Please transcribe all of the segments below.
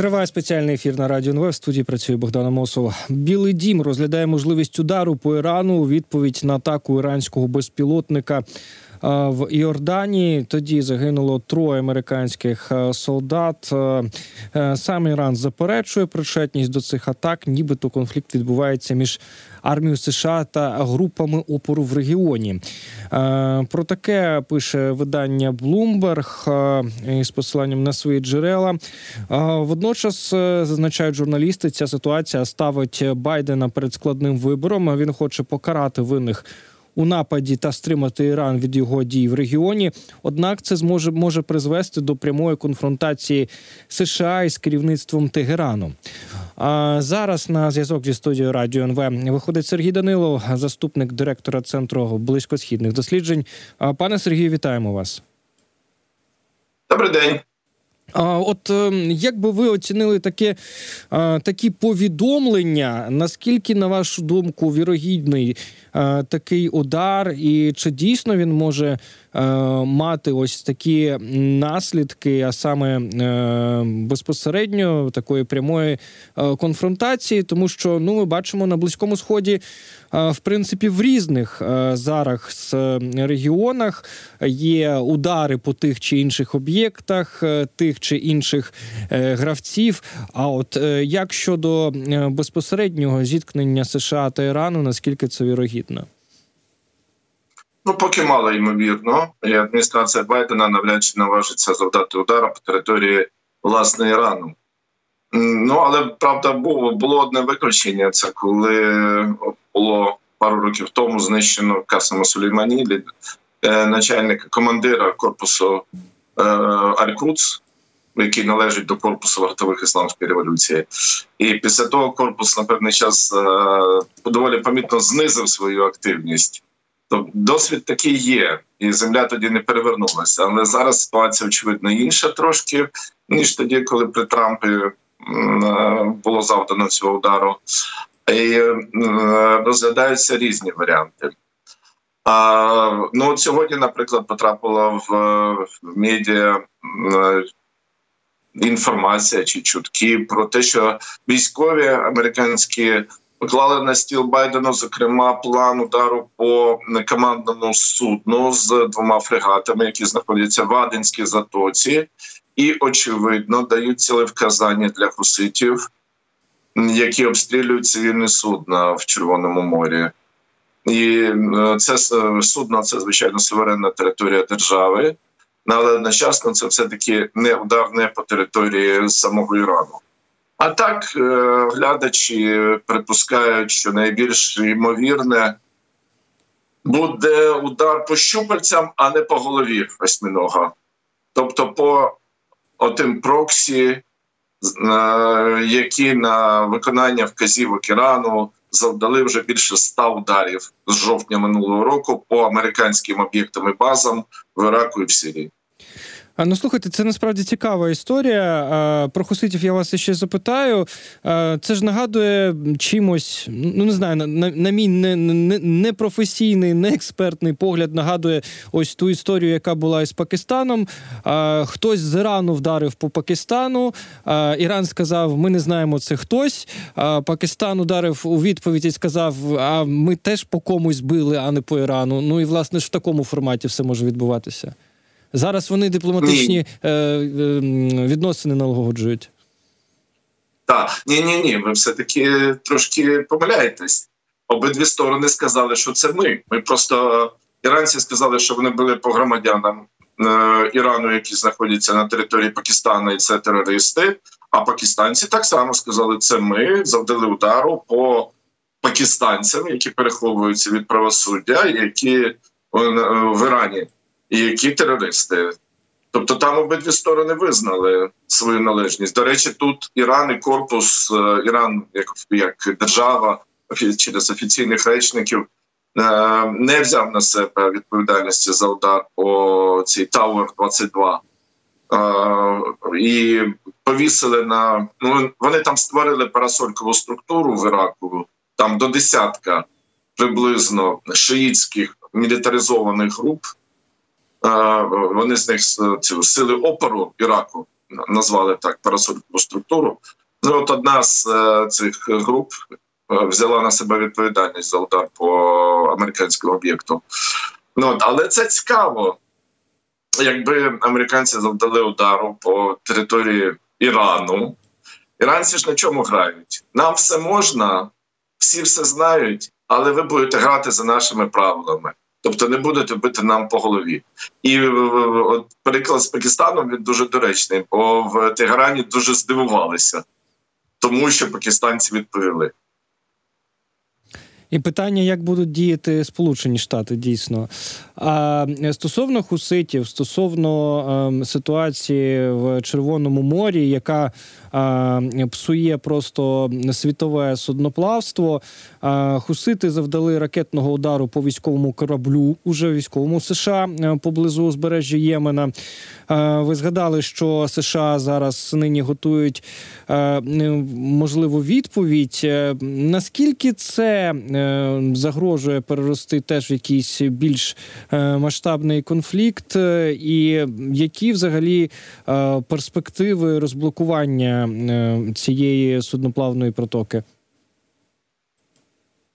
Триває спеціальний ефір на радіо НВ. В студії працює Богдана Мосова. Білий дім розглядає можливість удару по Ірану у відповідь на атаку іранського безпілотника в Іорданії. Тоді загинуло троє американських солдат. Сам Іран заперечує причетність до цих атак, нібито конфлікт відбувається між армією США та групами опору в регіоні. Про таке пише видання Bloomberg із посиланням на свої джерела. Водночас зазначають журналісти, ця ситуація ставить Байдена перед складним вибором. Він хоче покарати винних у нападі та стримати Іран від його дій в регіоні. Однак це зможе може призвести до прямої конфронтації США із керівництвом Тегерану. А зараз на зв'язок зі студією Радіо НВ виходить Сергій Данилов, заступник директора центру близькосхідних досліджень. Пане Сергію, вітаємо вас. Добрий день. От ем, як би ви оцінили таке, такі повідомлення? Наскільки, на вашу думку, вірогідний такий удар, і чи дійсно він може Е, мати ось такі наслідки, а саме е, безпосередньо такої прямої е, конфронтації, тому що ну ми бачимо на близькому сході. В принципі, в різних зараз регіонах є удари по тих чи інших об'єктах, тих чи інших гравців. А от як щодо безпосереднього зіткнення США та Ірану, наскільки це вірогідно? Ну, поки мало ймовірно, і адміністрація Байдена навряд чи наважиться завдати удар по території власне Ірану. Ну але правда було було одне виключення. Це коли було пару років тому знищено Касима Сулеймані, е, начальника командира корпусу е, Аль-Круц, який належить до корпусу вартових ісламської революції, і після того корпус на певний час е, доволі помітно знизив свою активність. Тобто досвід такий є, і земля тоді не перевернулася. Але зараз ситуація очевидно інша трошки ніж тоді, коли при Трампі е, було завдано цього удару, і е, розглядаються різні варіанти. А, Ну сьогодні, наприклад, потрапила в, в медіа інформація чи чутки про те, що військові американські поклали на стіл Байдену, зокрема, план удару по командному судну з двома фрегатами, які знаходяться в Аденській затоці, і очевидно дають ціле вказання для хуситів, які обстрілюють цивільне судна в Червоному морі. І е, це судно це звичайно суверенна територія держави, але одночасно це все таки не удар не по території самого Ірану. А так е, глядачі припускають, що найбільш ймовірне буде удар по щупальцям, а не по голові восьминога. Тобто по отим проксі, які на виконання вказівок Ірану завдали вже більше ста ударів з жовтня минулого року по американським об'єктам і базам в Іраку і в Сирії. Ну слухайте, це насправді цікава історія. Про хуситів я вас ще запитаю. Це ж нагадує чимось, ну не знаю, на на мій непрофесійний, не, не експертний погляд нагадує ось ту історію, яка була із Пакистаном. Хтось з Ірану вдарив по Пакистану. Іран сказав: Ми не знаємо це хтось. Пакистан ударив у відповідь і сказав: А ми теж по комусь били, а не по Ірану. Ну і власне ж в такому форматі все може відбуватися. Зараз вони дипломатичні е, е, відносини налагоджують. Так, ні, ні, ні. Ви все таки трошки помиляєтесь. Обидві сторони сказали, що це ми. Ми просто іранці сказали, що вони були по громадянам е, Ірану, які знаходяться на території Пакистану, і це терористи. А пакистанці так само сказали, це ми завдали удару по пакистанцям, які переховуються від правосуддя, які е, в Ірані які терористи. Тобто там обидві сторони визнали свою належність. До речі, тут Іран і корпус, е, Іран як як держава через офіційних речників е, не взяв на себе відповідальності за удар по цій Tower 22 е, і повісили на ну вони там створили парасолькову структуру в Іраку. Там до десятка приблизно шиїтських мілітаризованих груп вони з них цю сили опору Іраку назвали так парасолькову структуру. Ну от одна з е, цих груп е, взяла на себе відповідальність за удар по американському об'єкту. Ну але це цікаво, якби американці завдали удару по території Ірану. Іранці ж на чому грають? Нам все можна, всі все знають, але ви будете грати за нашими правилами. Тобто не будете бити нам по голові. І от приклад з Пакистаном він дуже доречний, бо в Тегерані дуже здивувалися, тому що пакистанці відповіли. І питання, як будуть діяти Сполучені Штати, дійсно. А стосовно хуситів, стосовно е, ситуації в Червоному морі, яка е, псує просто світове судноплавство, е, хусити завдали ракетного удару по військовому кораблю, уже військовому США поблизу узбережжя Ємена. Ви згадали, що США зараз нині готують можливу відповідь. Наскільки це загрожує перерости теж в якийсь більш масштабний конфлікт, і які взагалі перспективи розблокування цієї судноплавної протоки?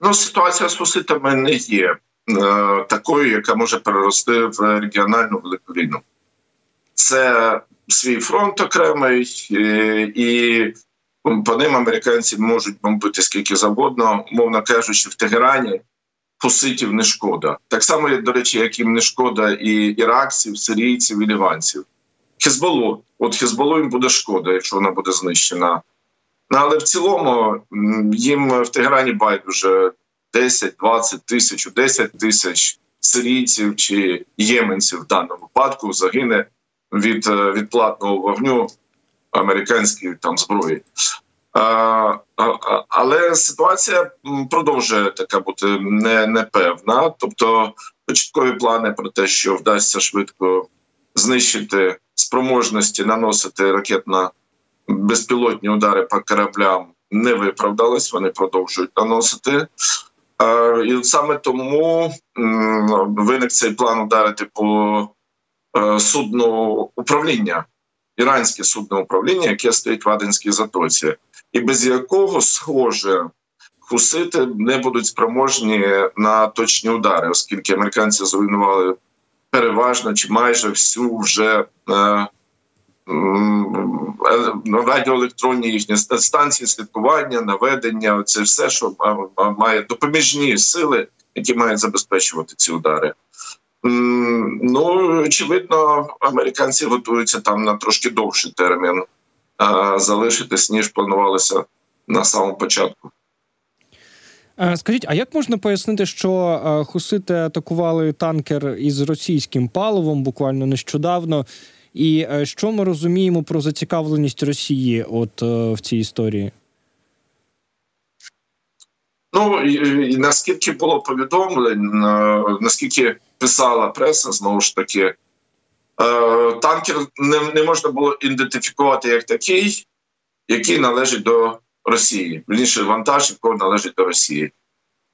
Ну, ситуація з фуситами не є такою, яка може перерости в регіональну велику війну. Це свій фронт окремий, і по ним американці можуть бомбити скільки завгодно, мовно кажучи, в Тегерані хуситів не шкода. Так само, до речі, як їм не шкода і іракців, сирійців і ліванців. Хезболу, от Хезболу їм буде шкода, якщо вона буде знищена. Ну, але в цілому їм в Тегерані байдуже 10, 20 тисяч, 10 тисяч сирійців чи єменців в даному випадку загине від від платного вогню американської там зброї. А, Але ситуація продовжує така бути не, непевна. Тобто початкові плани про те, що вдасться швидко знищити спроможності наносити ракетно безпілотні удари по кораблям, не виправдались. Вони продовжують наносити. І саме тому виник цей план ударити по е, судну управління іранське судне управління, яке стоїть в Аденській затоці, і без якого схоже хусити не будуть спроможні на точні удари, оскільки американці зруйнували переважно чи майже всю вже е, е, радіоелектронні їхні станції слідкування, наведення це все, що має допоміжні сили, які мають забезпечувати ці удари. Ну очевидно, американці готуються там на трошки довший термін залишитись ніж планувалося на самому початку. Скажіть, а як можна пояснити, що хусити атакували танкер із російським паливом буквально нещодавно? І що ми розуміємо про зацікавленість Росії от в цій історії? Ну і, наскільки було повідомлень, наскільки писала преса, знову ж таки, е, танкер не, не можна було ідентифікувати як такий, який належить до Росії. Вірніше, вантаж, якого належить до Росії.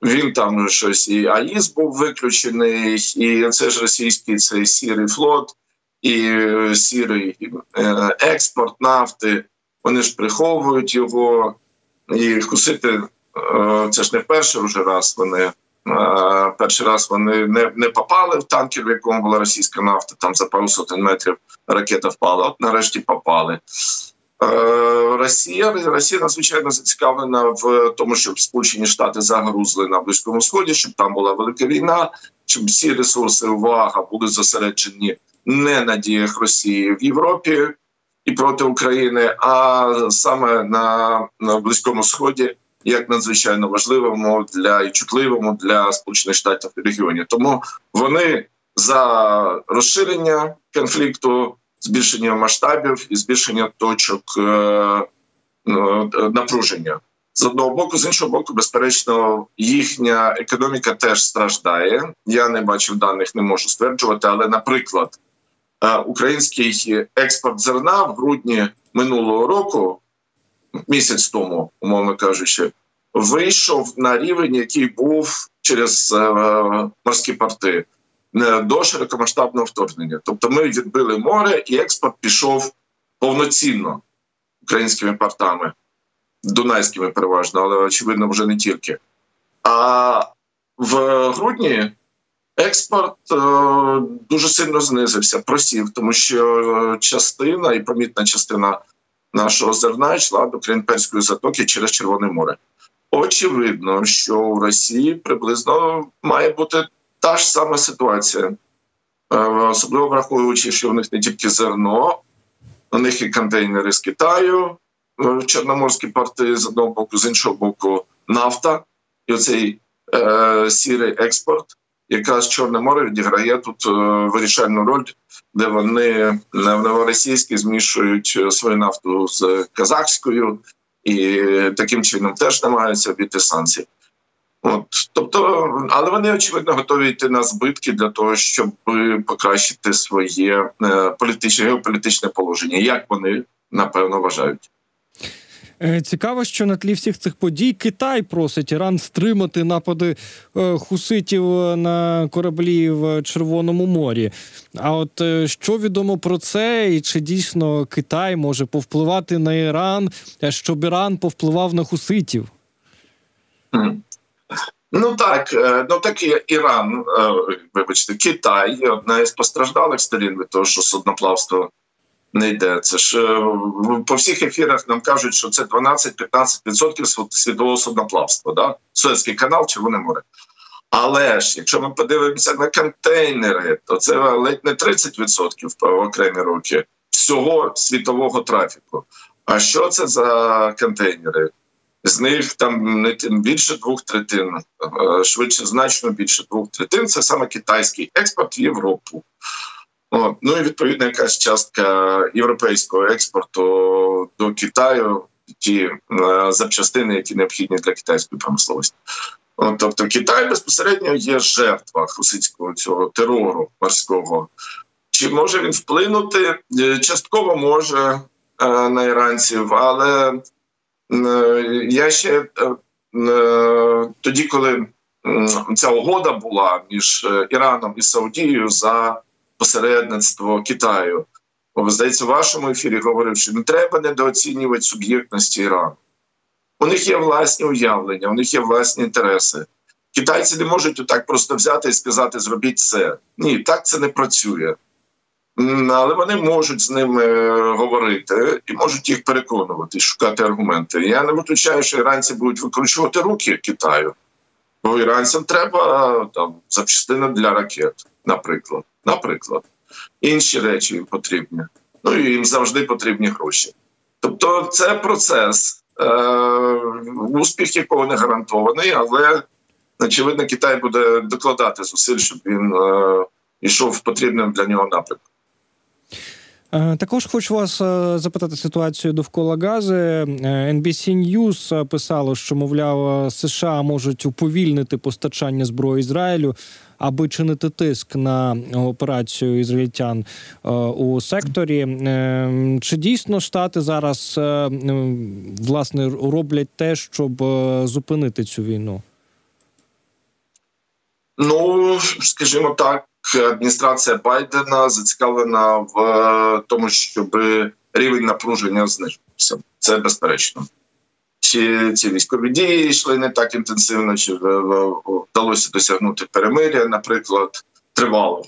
Він там щось і АІС був виключений, і це ж російський цей сірий флот, і сірий е, експорт нафти. Вони ж приховують його, і хусити е, це ж не вперше вже раз вони Перший раз вони не не попали в танкер, в якому була російська нафта. Там за пару сотень метрів ракета впала. От нарешті попали. Росія Росія надзвичайно зацікавлена в тому, щоб Сполучені Штати загрузли на близькому сході, щоб там була велика війна, щоб всі ресурси увага були зосереджені не на діях Росії в Європі і проти України, а саме на, на близькому сході як надзвичайно важливому для і чутливому для сполучених штатів і регіонів. Тому вони за розширення конфлікту, збільшення масштабів і збільшення точок е, ну, напруження. З одного боку, з іншого боку, безперечно, їхня економіка теж страждає. Я не бачив даних, не можу стверджувати. Але, наприклад, е, український експорт зерна в грудні минулого року місяць тому, умовно кажучи, вийшов на рівень, який був через е, морські порти до широкомасштабного вторгнення. Тобто, ми відбили море, і експорт пішов повноцінно українськими портами, дунайськими переважно, але очевидно, вже не тільки. А в грудні експорт е, дуже сильно знизився, просів, тому що частина і помітна частина нашого зерна йшла до Крінперської затоки через Червоне море. Очевидно, що у Росії приблизно має бути та ж сама ситуація, Е, особливо враховуючи, що в них не тільки зерно, у них і контейнери з Китаю, е, Чорноморські порти з одного боку, з іншого боку, нафта і оцей е, сірий експорт. Якраз Чорне море відіграє тут е, вирішальну роль, де вони в новоросійській змішують е, свою нафту з казахською і таким чином теж намагаються обійти санкції. От, тобто, але вони очевидно готові йти на збитки для того, щоб покращити своє е, політичне геополітичне положення. Як вони напевно вважають. Е, цікаво, що на тлі всіх цих подій Китай просить Іран стримати напади е, хуситів на кораблі в Червоному морі. А от е, що відомо про це, і чи дійсно Китай може повпливати на Іран, щоб Іран повпливав на хуситів? Ну так, ну так і Іран, вибачте, Китай одна із постраждалих сторін від того, що судноплавство не йде. Це ж е, по всіх ефірах нам кажуть, що це 12-15% світового судноплавства. Да? Суецький канал, Червоне море. Але ж, якщо ми подивимося на контейнери, то це ледь не 30% по окремі роки всього світового трафіку. А що це за контейнери? З них там не більше двох третин, е, швидше значно більше двох третин. Це саме китайський експорт в Європу. От. Ну і відповідно якась частка європейського експорту до Китаю, ті е, запчастини, які необхідні для китайської промисловості. От, Тобто Китай безпосередньо є жертва хусицького цього терору морського. Чи може він вплинути? Е, частково може е, на іранців, але я ще тоді, коли ця угода була між Іраном і Саудією за посередництво Китаю. Здається, в вашому ефірі говорив, що не треба недооцінювати суб'єктності Ірану. У них є власні уявлення, у них є власні інтереси. Китайці не можуть отак просто взяти і сказати Зробіть це. Ні, так це не працює. Але вони можуть з ними е, говорити і можуть їх переконувати, шукати аргументи. Я не виключаю, що іранці будуть викручувати руки Китаю, бо іранцям треба там запчастина для ракет, наприклад наприклад. Інші речі їм потрібні. Ну і їм завжди потрібні гроші. Тобто, це процес, е, успіх якого не гарантований, але очевидно, Китай буде докладати зусиль, щоб він е, йшов потрібним для нього напрямком. Е, також хочу вас е, запитати ситуацію довкола Гази. NBC News писало, що мовляв США можуть уповільнити постачання зброї Ізраїлю аби чинити тиск на операцію ізраїльтян е, у секторі. Е, чи дійсно штати зараз е, власне роблять те, щоб зупинити цю війну? Ну скажімо так, адміністрація Байдена зацікавлена в тому, щоб рівень напруження знижився. Це безперечно чи ці військові дії йшли не так інтенсивно, чи вдалося досягнути перемиря, наприклад, тривало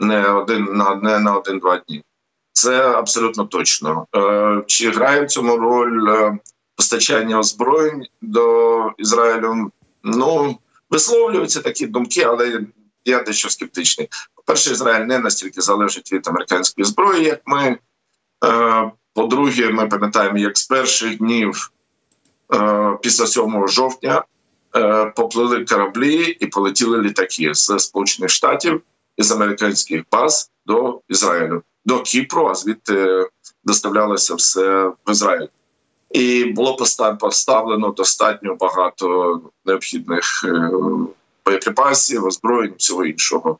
не один на не на один-два дні. Це абсолютно точно. Е, чи грає в цьому роль е, постачання озброєнь до Ізраїлю? Ну висловлюються такі думки, але я дещо скептичний. По перше, Ізраїль не настільки залежить від американської зброї, як ми. Е, по-друге, ми пам'ятаємо, як з перших днів Е, після 7 жовтня е, поплили кораблі і полетіли літаки з Сполучених Штатів із американських баз до Ізраїлю, до Кіпру, а звідти доставлялося все в Ізраїль. І було поставлено достатньо багато необхідних боєприпасів, озброєнь, всього іншого.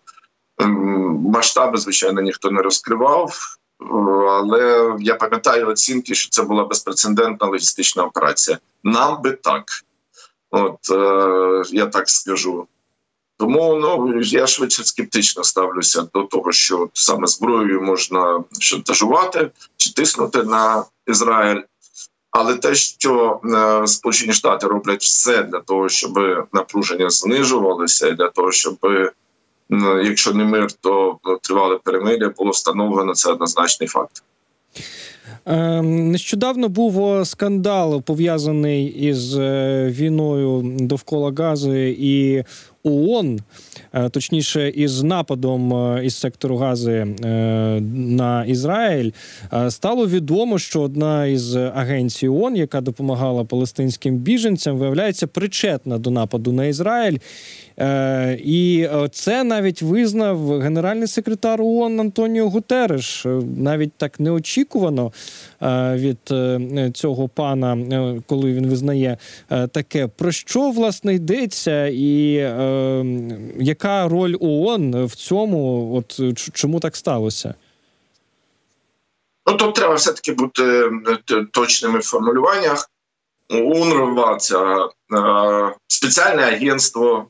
Масштаби, звичайно, ніхто не розкривав. Але я пам'ятаю оцінки, що це була безпрецедентна логістична операція. Нам би так, от е, я так скажу. Тому ну я швидше скептично ставлюся до того, що саме зброєю можна шантажувати чи тиснути на Ізраїль. Але те, що е, Сполучені Штати роблять все для того, щоб напруження знижувалося, і для того, щоб ну, якщо не мир, то тривале перемир'я було встановлено це однозначний факт. Е, Нещодавно був е, скандал пов'язаний із е, війною довкола Гази і ООН, е, точніше, із нападом е, із сектору Гази е, на Ізраїль. Стало відомо, що одна із агенцій ООН, яка допомагала палестинським біженцям, виявляється причетна до нападу на Ізраїль. Е, І е, це навіть визнав генеральний секретар ООН Антоніо Гутереш. Е, Навіть так неочікувано від цього пана, коли він визнає таке. Про що власне йдеться, і яка роль ООН в цьому? От чому так сталося? Ну тут треба все таки бути точними в формулюваннях. УНРВА – це е, спеціальне агентство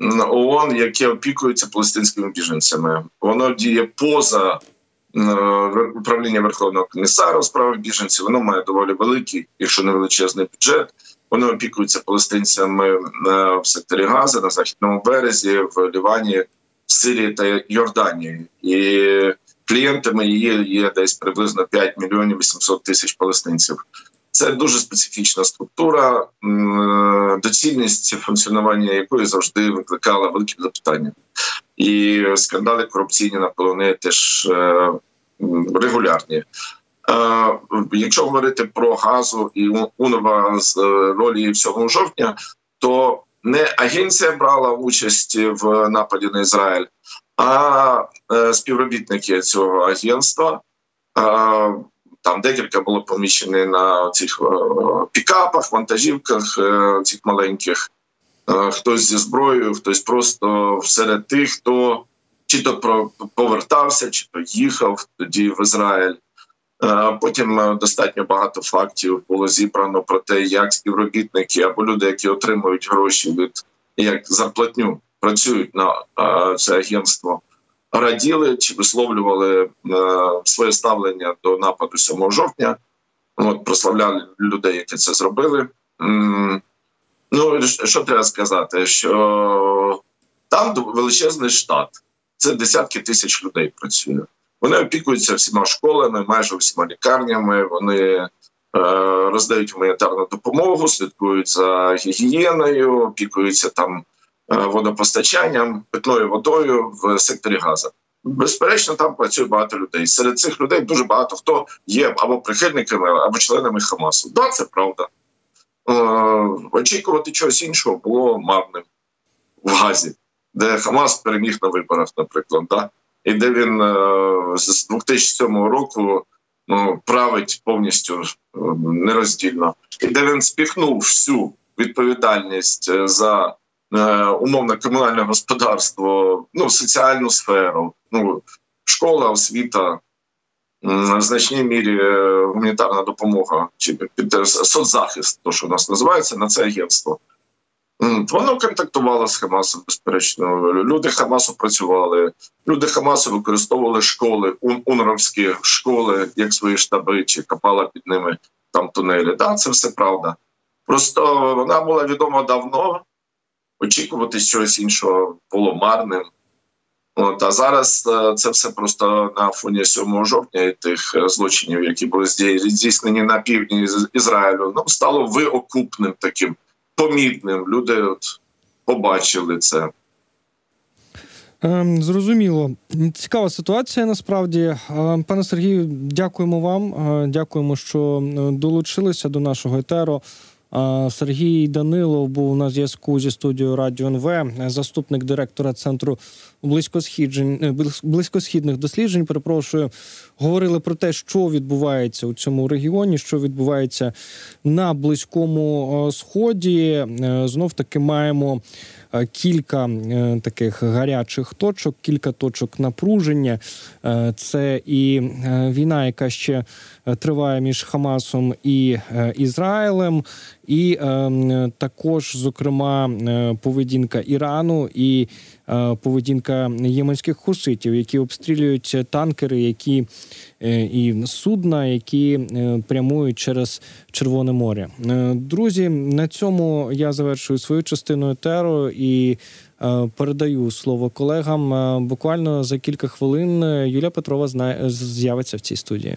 ООН, яке опікується палестинськими біженцями. Воно діє поза е, управління Верховного комісара у справах біженців. Воно має доволі великий, якщо не величезний бюджет. Воно опікується палестинцями е, в секторі Гази на західному березі, в Лівані, Сирії та Йорданії. І клієнтами її є десь приблизно 5 мільйонів 800 тисяч палестинців. Це дуже специфічна структура, доцільність функціонування якої завжди викликала великі запитання. І скандали корупційні навколо неї теж е, регулярні. Е, Якщо говорити про газу і У- УНРВА з е, ролі 7 жовтня, то не агенція брала участь в нападі на Ізраїль, а е, співробітники цього агентства. Там декілька було поміщені на цих е, пікапах, вантажівках е, цих маленьких. Е, Хтось зі зброєю, хтось просто серед тих, хто чи то повертався, чи то їхав тоді в Ізраїль. Потім достатньо багато фактів було зібрано про те, як співробітники або люди, які отримують гроші від як зарплатню, працюють на це агентство, раділи чи висловлювали е, своє ставлення до нападу 7 жовтня. От прославляли людей, які це зробили. Ну що треба сказати? Що там величезний штат, це десятки тисяч людей працює. Вони опікуються всіма школами, майже всіма лікарнями. Вони е, роздають гуманітарну допомогу, слідкують за гігієною, опікуються там водопостачанням, питною водою в секторі Газа. Безперечно, там працює багато людей. Серед цих людей дуже багато хто є або прихильниками, або членами Хамасу. Да, це правда. Е, очікувати чогось іншого було марним в Газі, де Хамас переміг на виборах, наприклад. Да? і де він е, з 2007 року ну, править повністю е, нероздільно, і де він спіхнув всю відповідальність е, за е, умовно комунальне господарство, ну соціальну сферу, ну школа, освіта. В значній мірі е, гуманітарна допомога чи е, соцзахист, то що у нас називається на це агентство. Воно контактувало з Хамасом, безперечно. Люди Хамасу працювали. Люди Хамасу використовували школи, ун- унровські школи, як свої штаби, чи копала під ними там тунелі. Так, це все правда. Просто вона була відома давно. Очікувати щось іншого було марним. От, а зараз е, це все просто на фоні 7 жовтня і тих е, злочинів, які були здій- здійснені на півдні Із- Ізраїлю, ну стало виокупним таким помітним. Люди от побачили це. Ем, Зрозуміло. Цікава ситуація насправді. Ем, Пане Сергію, дякуємо вам. Е, Дякуємо, що долучилися до нашого етеру. Е, Сергій Данилов був на зв'язку зі студією Радіо НВ, заступник директора центру е, близькосхідних досліджень. Перепрошую, говорили про те, що відбувається у цьому регіоні, що відбувається на близькому е, сході. Знов таки маємо е, кілька е, таких гарячих точок, кілька точок напруження. Е, Це і е, війна, яка ще е, триває між Хамасом і е, Ізраїлем, і е, також, зокрема, е, поведінка Ірану і е, поведінка єменських хуситів, які обстрілюють танкери, які е, і судна, які е, прямують через Червоне море. Е, Друзі, на цьому я завершую свою частину етеру і передаю слово колегам. Буквально за кілька хвилин Юлія Петрова з'явиться в цій студії.